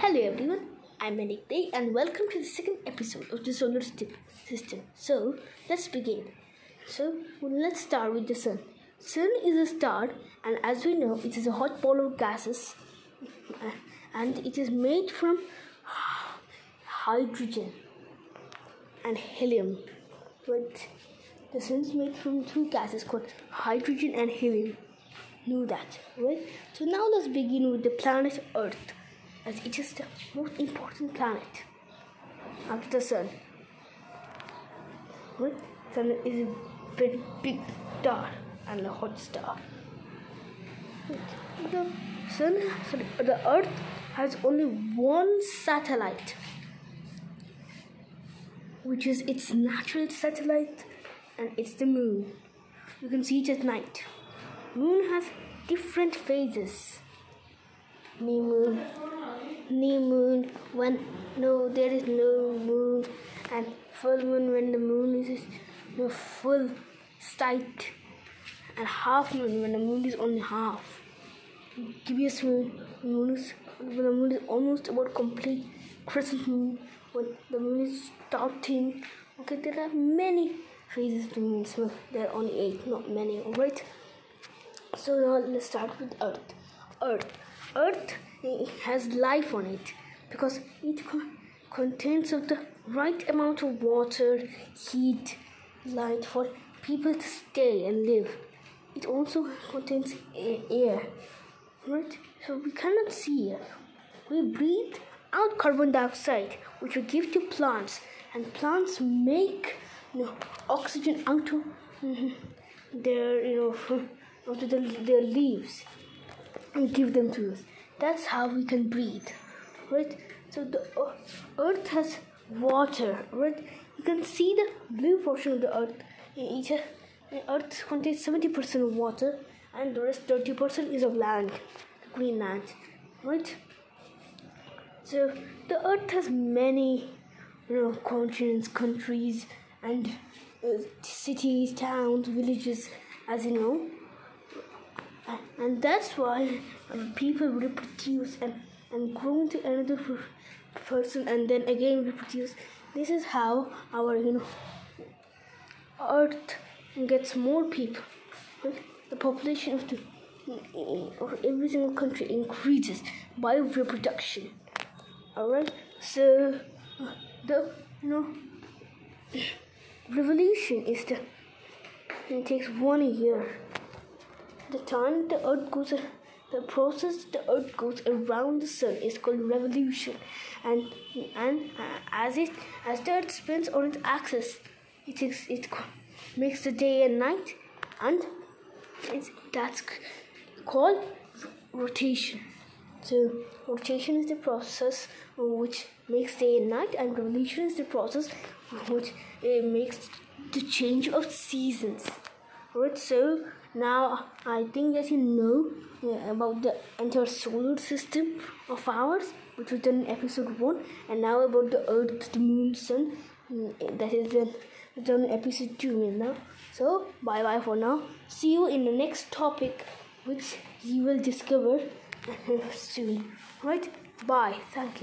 Hello everyone, I'm Manik Day and welcome to the second episode of the solar system. So let's begin. So let's start with the sun. Sun is a star and as we know it is a hot ball of gases and it is made from hydrogen and helium. But the sun is made from two gases called hydrogen and helium. Know that, right? So now let's begin with the planet Earth as it is the most important planet after the sun. Right? Sun is a very big star and a hot star. The sun, sorry, the Earth has only one satellite, which is its natural satellite, and it's the moon. You can see it at night. Moon has different phases. Moon, new moon when no there is no moon and full moon when the moon is no full sight and half moon when the moon is only half. Gibbous moon moon is when the moon is almost about complete crescent moon when the moon is starting. Okay there are many phases to moon so there are only eight not many alright? So now let's start with earth. Earth earth has life on it because it contains of the right amount of water, heat, light for people to stay and live. It also contains air, right? So we cannot see air. We breathe out carbon dioxide, which we give to plants, and plants make you know, oxygen out of their you know out of the, their leaves and give them to us. That's how we can breathe right? So the earth has water right? You can see the blue portion of the earth. Each earth contains 70% of water and the rest 30% is of land green land right? So the earth has many you know continents countries and uh, cities towns villages as you know and that's why um, people reproduce and, and grow into another person and then again reproduce. This is how our you know earth gets more people. The population of the of every single country increases by reproduction. All right so the you know revolution is the it takes one year the time the earth goes the process the earth goes around the sun is called revolution. And and uh, as it as the earth spins on its axis it is, it makes the day and night and it's that's called rotation. So rotation is the process which makes day and night and revolution is the process which uh, makes the change of seasons. Right so now I think that you know yeah, about the entire solar system of ours, which was done in episode one, and now about the Earth, the Moon, Sun. Mm, that is done in episode two right now. So bye bye for now. See you in the next topic, which you will discover soon. Right? Bye. Thank you.